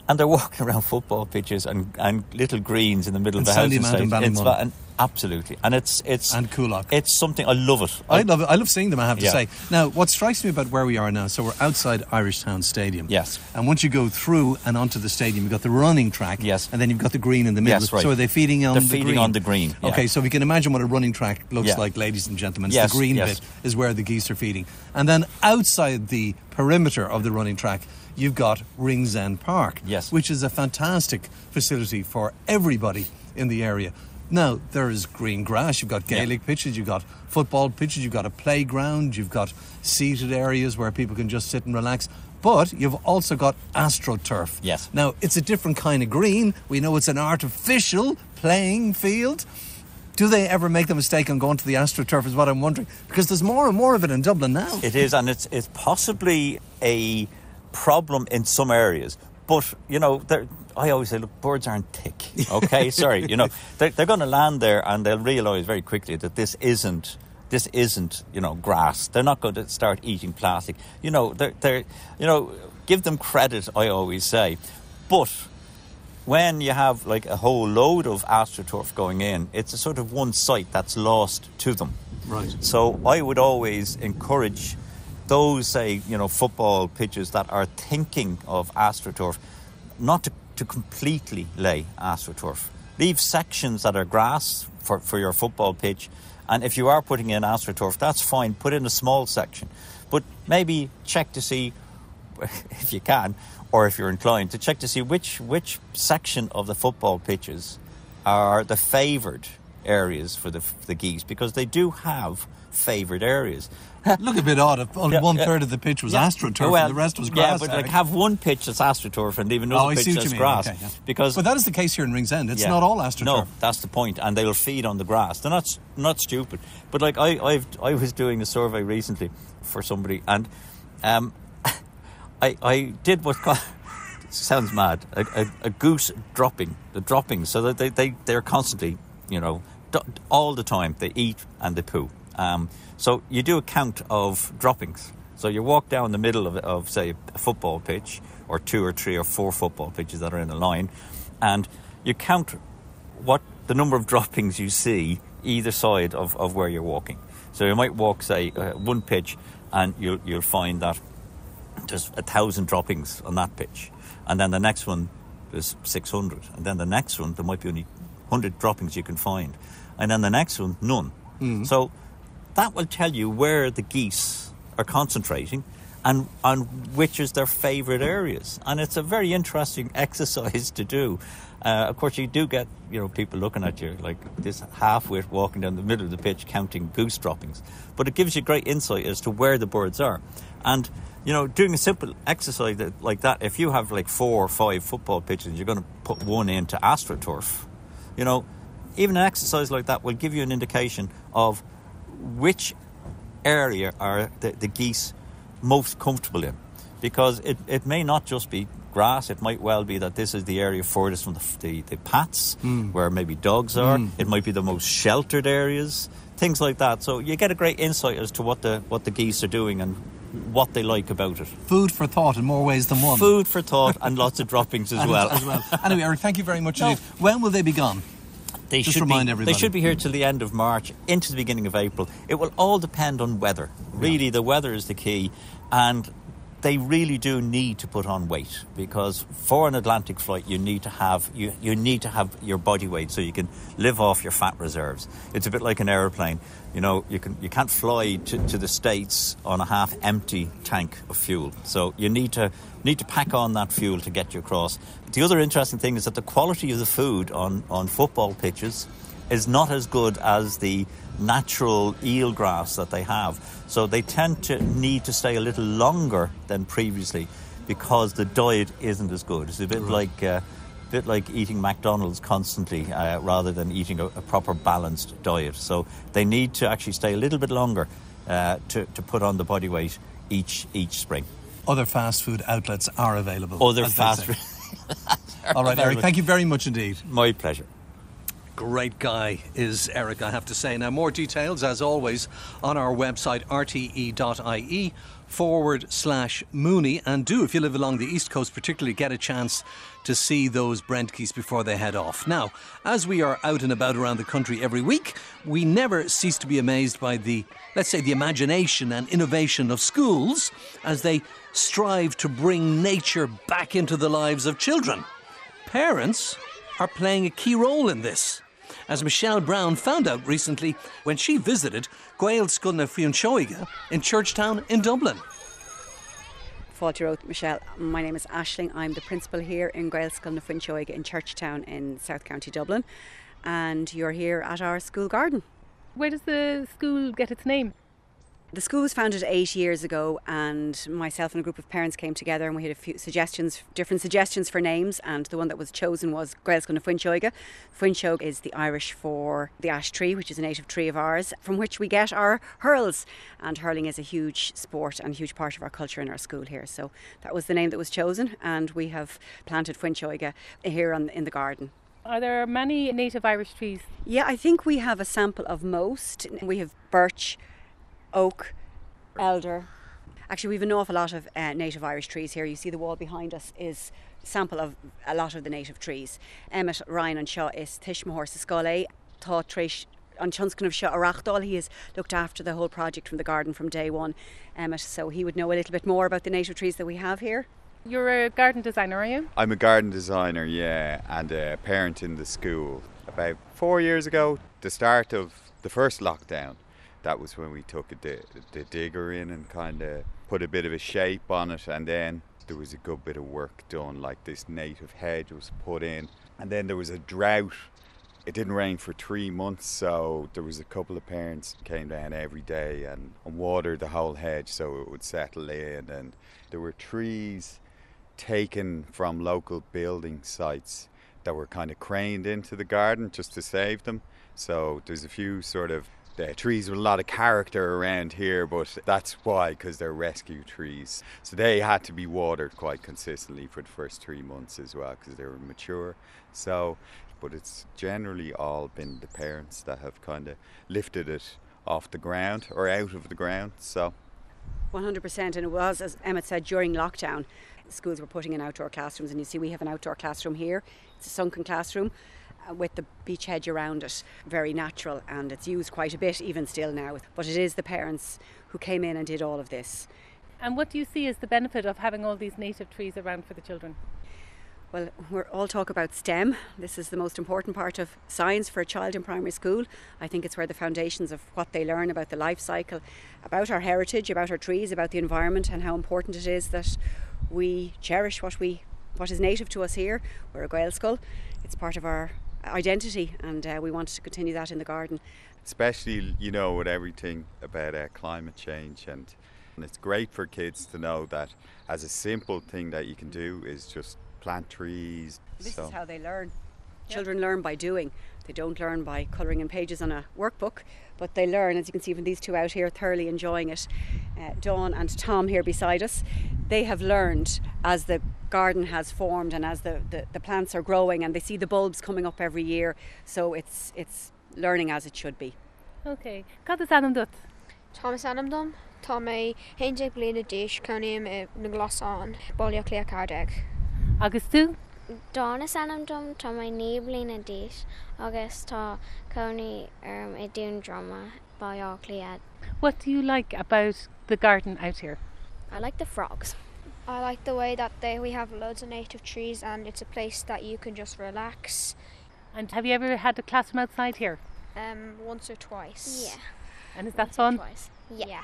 S9: And they're walking around football pitches and, and little greens in the middle
S1: And
S9: of the
S1: Sandy
S9: housing
S1: Mount
S9: estate.
S1: and Ballymun.
S9: va- and absolutely, and it's it's
S1: And Coolock.
S9: It's something I love it.
S1: I love it. I love seeing them, I have to
S9: Yeah.
S1: say. Now, what strikes me about where we are now, so we're outside Irishtown Stadium.
S9: Yes.
S1: And once you go through and onto the stadium, you've got the running track.
S9: Yes.
S1: And then you've got the green in the middle.
S9: Yes, right.
S1: So are they feeding on
S9: They're
S1: the
S9: feeding
S1: green?
S9: on the green, yeah.
S1: Okay, so we can imagine what a running track looks
S9: Yeah.
S1: like, ladies and gentlemen.
S9: Yes,
S1: the green
S9: yes.
S1: bit is where the geese are feeding. And then outside the perimeter of the running track, you've got Ringsend Park.
S9: Yes.
S1: Which is a fantastic facility for everybody in the area. Now, there is green grass, you've got Gaelic pitches, you've got football pitches, you've got a playground, you've got seated areas where people can just sit and relax. But you've also got AstroTurf.
S9: Yes.
S1: Now, it's a different kind of green. We know it's an artificial playing field. Do they ever make the mistake on going to the AstroTurf, is what I'm wondering? Because there's more and more of it in Dublin now.
S9: It is, and it's it's possibly a problem in some areas. But you know, they're- I always say, look, birds aren't thick. Okay, [LAUGHS] sorry, you know, they're, they're going to land there, and they'll realise very quickly that this isn't this isn't you know grass. They're not going to start eating plastic. You know, they're they're you know, give them credit. I always say, but when you have like a whole load of astroturf going in, it's a sort of one site that's lost to them.
S1: Right.
S9: So I would always encourage those, say, you know, football pitches that are thinking of astroturf, not to, to completely lay astroturf. Leave sections that are grass for, for your football pitch, and if you are putting in astroturf, that's fine. Put in a small section, but maybe check to see [LAUGHS] if you can, or if you're inclined to check to see which which section of the football pitches are the favoured areas for the the geese because they do have favoured areas. [LAUGHS]
S1: Look a bit odd if only
S9: Yeah,
S1: one
S9: yeah.
S1: third of the pitch was
S9: Yeah.
S1: AstroTurf
S9: Well,
S1: and the rest was
S9: Yeah,
S1: grass.
S9: but
S1: Eric.
S9: like have one pitch that's astroturf and leave
S1: Oh,
S9: another
S1: I
S9: pitch that's grass
S1: Okay, yeah.
S9: because
S1: But that is the case here in Ringsend. It's
S9: yeah.
S1: not all AstroTurf.
S9: No, that's the point, and they'll feed on the grass. They're not not stupid. But like I, I've I was doing a survey recently for somebody, and um, [LAUGHS] I I did what [LAUGHS] sounds mad a, a, a goose dropping the droppings, so that they they they're constantly you know all the time they eat and they poo. Um, so you do a count of droppings. So you walk down the middle of, of say a football pitch or two or three or four football pitches that are in a line, and you count what the number of [LAUGHS] droppings you see either side of, of where you're walking. So you might walk, say, uh, one pitch, and you'll you'll find that there's a thousand droppings on that pitch, and then the next one there's six hundred, and then the next one there might be only hundred droppings you can find, and then the next one none. So that will tell you where the geese are concentrating and on which is their favourite areas. And it's a very interesting [LAUGHS] exercise to do. Uh, of course, you do get you know people looking at you like this half-wit walking down the middle of the pitch counting goose droppings, but it gives you great insight as to where the birds are. And you know, doing a simple exercise that, like that, if you have like four or five football pitches, you're going to put one into astroturf. You know, even an exercise like that will give you an indication of which area are the, the geese most comfortable in? Because it, it may not just be grass. It might well be that this is the area furthest from the, the, the pats hmm. where maybe dogs are. Hmm. It might be the most sheltered areas things like that. So you get a great insight as to what the what the geese are doing and what they like about it.
S1: Food for thought in more ways than one.
S9: food for thought and lots of droppings as [LAUGHS]
S1: And
S9: well.
S1: As well. Anyway, Eric, thank you very much
S9: No.
S1: When will they be gone?
S9: They
S1: Just
S9: should
S1: remind
S9: be,
S1: everybody.
S9: They should be here till the end of March, into the beginning of April. It will all depend on weather. Really, the weather is the key, and they really do need to put on weight because for an Atlantic flight, you need to have you, you need to have your body weight so you can live off your fat reserves. It's a bit like an aeroplane. You know, you can you can't fly to, to the states on a half empty tank of fuel. So you need to need to pack on that fuel to get you across. The other interesting thing is that the quality of the food on, on football pitches is not as good as the natural eel grass that they have. So they tend to need to stay a little longer than previously because the diet isn't as good. It's a bit like uh, a bit like eating McDonald's constantly uh, rather than eating a, a proper balanced diet. So they need to actually stay a little bit longer uh, to, to put on the body weight each each spring.
S1: Other fast food outlets are available.
S9: Other fast food. [LAUGHS]
S1: All right, Eric, thank you very much indeed.
S9: My pleasure.
S1: Great guy is Eric, I have to say. Now, more details, as always, on our website, rte.ie forward slash Mooney. And do, if you live along the East Coast, particularly get a chance to see those Brent geese before they head off. Now, as we are out and about around the country every week, we never cease to be amazed by the, let's say, the imagination and innovation of schools as they strive to bring nature back into the lives of children. Parents are playing a key role in this. As Michelle Brown found out recently when she visited Gaelscoil na Fuinseoige in Churchtown in Dublin.
S10: Faulty Road, Michelle. My name is Ashling. I'm the principal here in Gaelscoil na Fuinseoige in Churchtown in South County Dublin. And you're here at our school garden.
S3: Where does the school get its name?
S10: The school was founded eight years ago, and myself and a group of parents came together, and we had a few suggestions, different suggestions for names. And the one that was chosen was Gaelscoil na Fuinseoige. Fuinseog is the Irish for the ash tree, which is a native tree of ours, from which we get our hurls. And hurling is a huge sport and a huge part of our culture in our school here. So that was the name that was chosen, and we have planted Fuinseoige here on, in the garden.
S3: Are there many native Irish trees?
S10: Yeah, I think we have a sample of most. We have birch, oak, elder. Actually, we have an awful lot of uh, native Irish trees here. You see the wall behind us is a sample of a lot of the native trees. Emmett Ryan and Shaw is Tishmahor Scolle, Tá Trish on Chunskin of Shaw Arachdal. He has looked after the whole project from the garden from day one, Emmett, so he would know a little bit more about the native trees that we have here.
S3: You're a garden designer, are you?
S11: I'm a garden designer, yeah, and a parent in the school. About four years ago, the start of the first lockdown, that was when we took the, the digger in and kind of put a bit of a shape on it, and then there was a good bit of work done, like this native hedge was put in, and then there was a drought. It didn't rain for three months, so there was a couple of parents came down every day and, and watered the whole hedge so it would settle in, and there were trees taken from local building sites that were kind of craned into the garden just to save them. So there's a few sort of uh, trees with a lot of character around here, but that's why, because they're rescue trees. So they had to be watered quite consistently for the first three months as well, because they were mature. So, but it's generally all been the parents that have kind of lifted it off the ground or out of the ground. So.
S10: 100%, and it was, as Emmett said, during lockdown schools were putting in outdoor classrooms, and you see we have an outdoor classroom here. It's a sunken classroom Uh, with the beech hedge around it, very natural, and it's used quite a bit even still now. But it is the parents who came in and did all of this.
S3: And what do you see as the benefit of having all these native trees around for the children?
S10: Well, we're all talk about STEM. This is the most important part of science for a child in primary school. I think it's where the foundations of what they learn about the life cycle, about our heritage, about our trees, about the environment, and how important it is that we cherish what we what is native to us here. We're a Gaelscoil. It's part of our identity, and uh, we want to continue that in the garden.
S11: Especially, you know, with everything about uh, climate change, and, and it's great for kids to know that as a simple thing that you can do is just plant trees.
S10: This
S11: so.
S10: is how they learn. Children learn by doing. They don't learn by colouring in pages on a workbook, but they learn, as you can see from these two out here, thoroughly enjoying it. Uh, Dawn and Tom here beside us, they have learned as the garden has formed and as the, the, the plants are growing and they see the bulbs coming up every year, so it's it's learning as it should be.
S3: Okay. Cad is anam dut?
S12: Thomas Adam dom, Tá mé héidir bliana déis chunim na glasán bolio lé cardeg.
S3: Agus tú?
S13: Dána anam dom tá mé ní blina díis agus tá coní arm i dún drama baá liad.
S3: What do you like about the garden out here?
S13: I like the frogs.
S12: I like the way that they, we have loads of native trees and it's a place that you can just relax.
S3: And have you ever had a classroom outside here?
S12: Um, once or twice.
S13: Yeah.
S3: And is that fun?
S13: Twice. Yeah.
S12: yeah.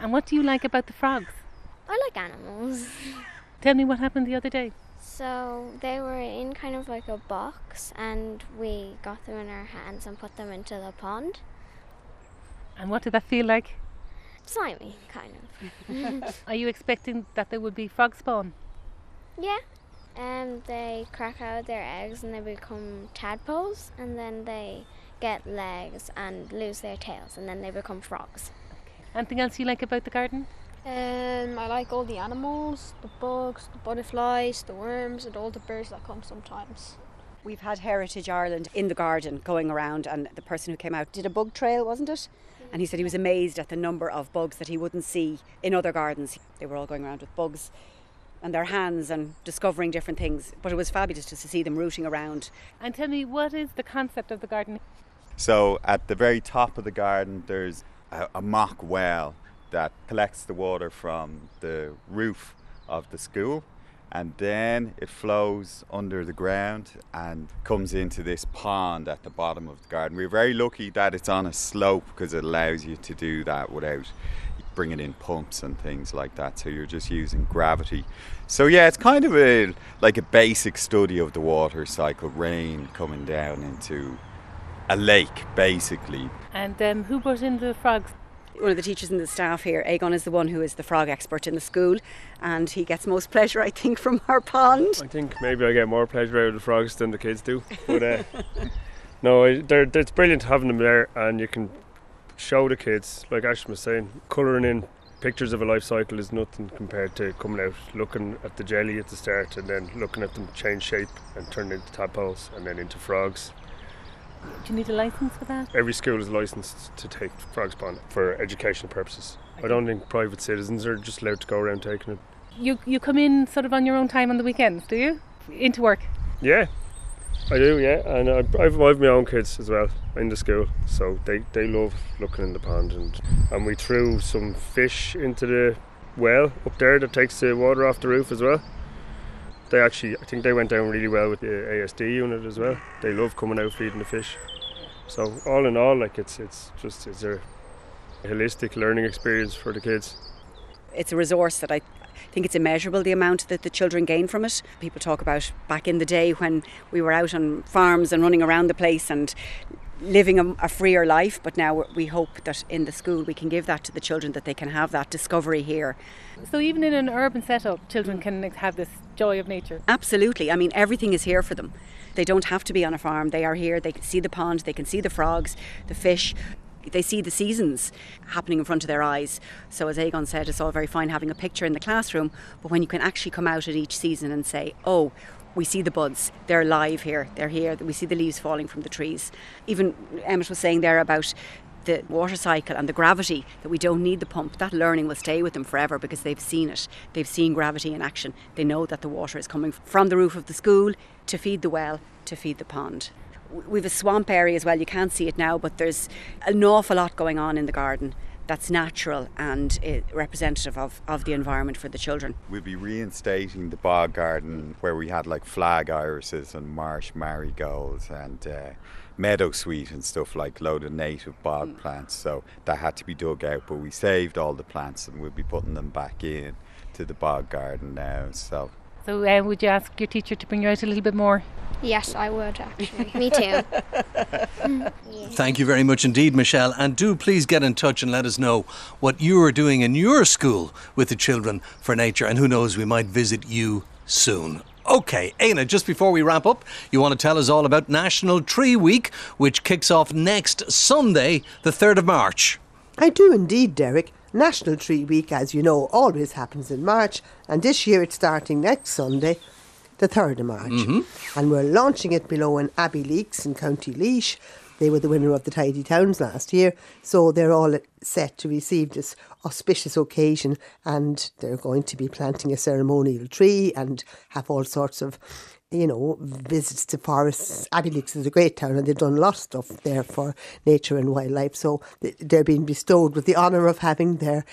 S3: And what do you like about the frogs?
S13: I like animals.
S3: Tell me what happened the other day.
S13: So they were in kind of like a box, and we got them in our hands and put them into the pond.
S3: And what did that feel like?
S13: Slimy, kind of. [LAUGHS]
S3: Are you expecting that there would be frog spawn?
S13: Yeah. And they crack out their eggs and they become tadpoles, and then they get legs and lose their tails, and then they become frogs.
S3: Anything else you like about the garden?
S12: Um, I like all the animals, the bugs, the butterflies, the worms, and all the birds that come sometimes.
S10: We've had Heritage Ireland in the garden going around, and the person who came out did a bug trail, wasn't it? And he said he was amazed at the number of bugs that he wouldn't see in other gardens. They were all going around with bugs and their hands and discovering different things. But it was fabulous just to see them rooting around.
S3: And tell me, what is the concept of the garden?
S11: So at the very top of the garden, there's a, a mock well that collects the water from the roof of the school and then it flows under the ground and comes into this pond at the bottom of the garden. We're very lucky that it's on a slope because it allows you to do that without bringing in pumps and things like that. So you're just using gravity. So yeah, it's kind of a like a basic study of the water cycle, rain coming down into a lake, basically.
S3: And um, who brought in the frogs?
S10: One of the teachers and the staff here, Aegon, is the one who is the frog expert in the school, and he gets most [LAUGHS] pleasure, I think, from our pond.
S14: I think maybe I get more pleasure out of the frogs than the kids do. But uh, [LAUGHS] no, it's brilliant having them there, and you can show the kids, like Ash was saying, colouring in pictures of a life cycle is nothing compared to coming out, looking at the jelly at the start, and then looking at them change shape and turn into tadpoles, and then into frogs.
S3: Do you need a license for that?
S14: Every school is licensed to take frogs pond for educational purposes. I don't think private citizens are just allowed to go around taking it.
S3: You you come in sort of on your own time on the weekends, do you? Into work.
S14: Yeah, I do. Yeah, and I, I've, I've my own kids as well in the school, so they, they love looking in the pond, and and we threw some fish into the well up there that takes the water off the roof as well. They actually, I think they went down really well with the ASD unit as well. They love coming out feeding the fish. So all in all, like it's it's just it's a holistic learning experience for the kids.
S10: It's a resource that I think it's immeasurable the amount that the children gain from it. People talk about back in the day when we were out on farms and running around the place and living a, a freer life, but now we hope that in the school we can give that to the children, that they can have that discovery here.
S3: So even in an urban setup, children can have this joy of nature.
S10: Absolutely. I mean, everything is here for them. They don't have to be on a farm. They are here. They can see the pond. They can see the frogs, the fish. They see the seasons happening in front of their eyes. So, as Aegon said, it's all very fine having a picture in the classroom, but when you can actually come out at each season and say, oh, we see the buds, they're alive here, they're here, we see the leaves falling from the trees. Even Emmett was saying there about the water cycle and the gravity that we don't need the pump. That learning will stay with them forever because they've seen it. They've seen gravity in action. They know that the water is coming from the roof of the school to feed the well to feed the pond we've a swamp area as well you can't see it now but there's an awful lot going on in the garden that's natural and uh, representative of, of the environment for the children
S11: We'll be reinstating the bog garden where we had like flag irises and marsh marigolds and uh, meadow sweet and stuff like load of native bog plants. So that had to be dug out, but we saved all the plants and we'll be putting them back in to the bog garden now. So
S3: So uh, would you ask your teacher to bring you out a little bit more?
S12: Yes, I would actually. Me too. [LAUGHS]
S1: Thank you very much indeed, Michelle. And do please get in touch and let us know what you are doing in your school with the children for nature. And who knows, we might visit you soon. Okay, Éanna, just before we wrap up, you want to tell us all about National Tree Week, which kicks off next Sunday, the 3rd of March.
S2: I do indeed, Derek. National Tree Week, as you know, always happens in March, and this year it's starting next Sunday, the 3rd of March.
S1: Mhm.
S2: And we're launching it below in Abbeyleix in County Laois. They were the winner of the Tidy Towns last year, so they're all set to receive this auspicious occasion and they're going to be planting a ceremonial tree and have all sorts of you know, visits to forests. Leaks is a great town and they've done a lot of stuff there for nature and wildlife. So they're being bestowed with the honour of having their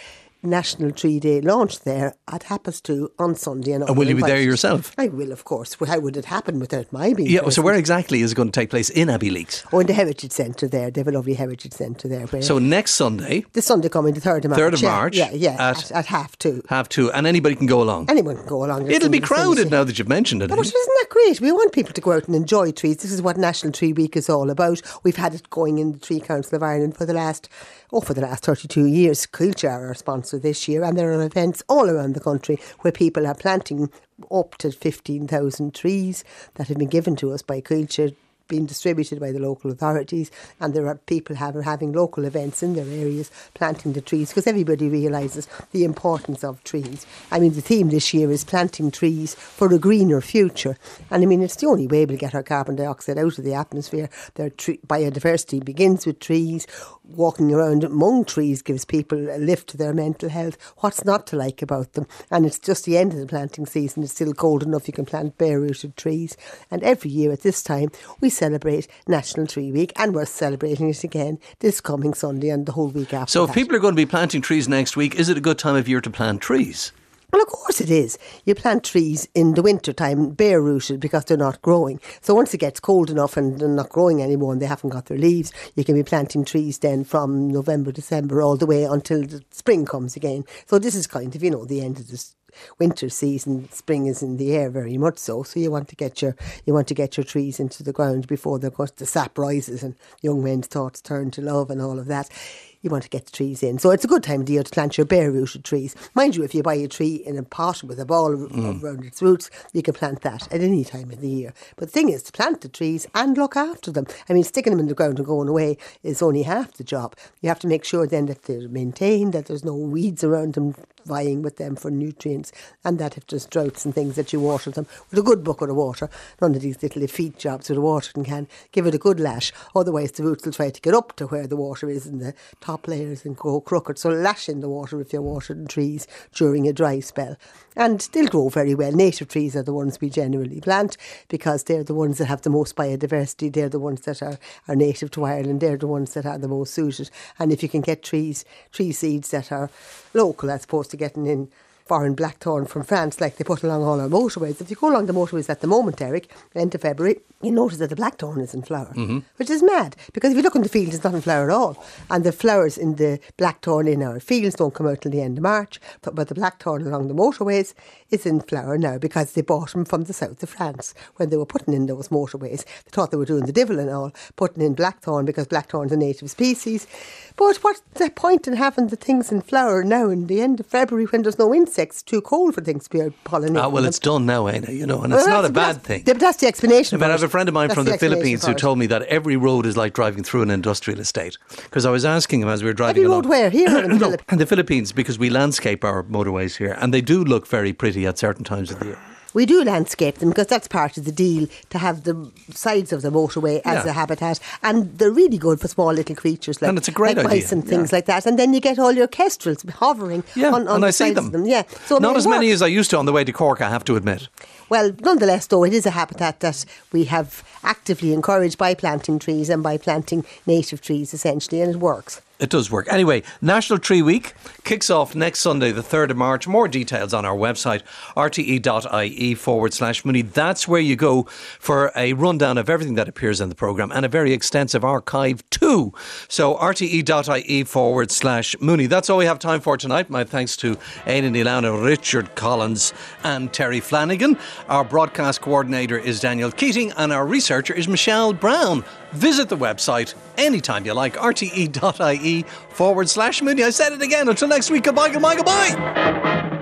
S2: National Tree Day launch there at Happistu on Sunday. And,
S1: And will you be there yourself?
S2: I will, of course. Well, How would it happen without my being
S1: Yeah, so where exactly is it going to take place in Abbeyleix?
S2: Oh, in the Heritage Centre there. They have a lovely Heritage Centre there. Where
S1: So next Sunday,
S2: the Sunday coming, the 3rd of March.
S1: 3rd of March,
S2: Yeah, yeah,
S1: at-
S2: at, at half two.
S1: have to, and anybody can go along.
S2: Anyone can go along.
S1: It'll be crowded now that you've mentioned it.
S2: But isn't that great? We want people to go out and enjoy trees. This is what National Tree Week is all about. We've had it going in the Tree Council of Ireland for the last, oh, for the last 32 years. Coillte are our sponsor this year, and there are events all around the country where people are planting up to 15,000 trees that have been given to us by Coillte being distributed by the local authorities and there are people have, having local events in their areas planting the trees because everybody realises the importance of trees. I mean the theme this year is planting trees for a greener future and I mean it's the only way we'll get our carbon dioxide out of the atmosphere. Their tre- biodiversity begins with trees. Walking around among trees gives people a lift to their mental health. What's not to like about them? And it's just the end of the planting season. It's still cold enough you can plant bare rooted trees. And every year at this time we celebrate National Tree Week and we're celebrating it again this coming Sunday and the whole week after.
S1: So if
S2: that.
S1: people are going to be planting trees next week, is it a good time of year to plant trees?
S2: Well, of course it is. You plant trees in the winter time, bare rooted, because they're not growing. So once it gets cold enough and they're not growing anymore and they haven't got their leaves, you can be planting trees then from November, December, all the way until the spring comes again. So this is kind of, you know, the end of this winter season. Spring is in the air very much so. So you want to get your you want to get your trees into the ground before the, the sap rises and young men's thoughts turn to love and all of that. You want to get the trees in. So it's a good time of the year to plant your bare rooted trees. Mind you, if you buy a tree in a pot with a ball
S1: Mm.
S2: around its roots, you can plant that at any time of the year. But the thing is to plant the trees and look after them. I mean, sticking them in the ground and going away is only half the job. You have to make sure then that they're maintained, that there's no weeds around them vying with them for nutrients, and that if there's droughts and things that you water them with a good bucket of water, none of these little feet jobs with a watering can, give it a good lash. Otherwise, the roots will try to get up to where the water is in the top layers and go crooked. So lash in the water if you're watering trees during a dry spell. And they'll grow very well. Native trees are the ones we generally plant because they're the ones that have the most biodiversity. They're the ones that are, are native to Ireland. They're the ones that are the most suited. And if you can get trees, tree seeds that are local as opposed to getting in foreign blackthorn from France like they put along all our motorways. If you go along the motorways at the moment, Eric, end of February, you notice that the blackthorn is in flower,
S1: Mhm.
S2: which is mad because if you look in the fields, it's not in flower at all. And the flowers in the blackthorn in our fields don't come out till the end of March, but, but the blackthorn along the motorways is in flower now because they bought them from the south of France when they were putting in those motorways. They thought they were doing the devil and all, putting in blackthorn because blackthorn's a native species. But what's the point in having the things in flower now in the end of February when there's no insects? Too cold for things to be out pollinating.
S1: Ah, well, it's done now, ain't it? you know, and it's not a
S2: that's-
S1: bad thing.
S2: But that's the explanation.
S1: But I have a friend of mine
S2: That's
S1: from the,
S2: explanation
S1: Philippines who told me that every road is like driving through an industrial estate. Because I was asking him as we were driving
S2: Every
S1: along.
S2: road where? Here in the [COUGHS] Philippines?
S1: In the Philippines, because we landscape our motorways here, and they do look very pretty at certain times of the year.
S2: We do landscape them because that's part of the deal to have the sides of the motorway as
S1: Yeah.
S2: a habitat, and they're really good for small little creatures like,
S1: And it's a great
S2: like
S1: idea,
S2: mice and
S1: yeah.
S2: things like that. And then you get all your kestrels hovering
S1: Yeah,
S2: on, on
S1: and
S2: the
S1: I see
S2: sides
S1: them.
S2: of them. Yeah, so
S1: Not as many as I used to on the way to Cork, I have to admit.
S2: Well, nonetheless, though, it is a habitat that we have actively encouraged by planting trees and by planting native trees, essentially, and it works.
S1: It does work. Anyway, National Tree Week kicks off next Sunday, the 3rd of March. More details on our website, rte.ie forward slash Mooney. That's where you go for a rundown of everything that appears in the programme and a very extensive archive too. So, rte.ie forward slash Mooney. That's all we have time for tonight. My thanks to Éanna Ní Lamhna, Richard Collins, and Terry Flanagan. Our broadcast coordinator is Daniel Keating, and our researcher is Michelle Brown. Visit the website anytime you like, rte.ie forward slash Mooney. I said it again. Until next week, goodbye, goodbye, goodbye.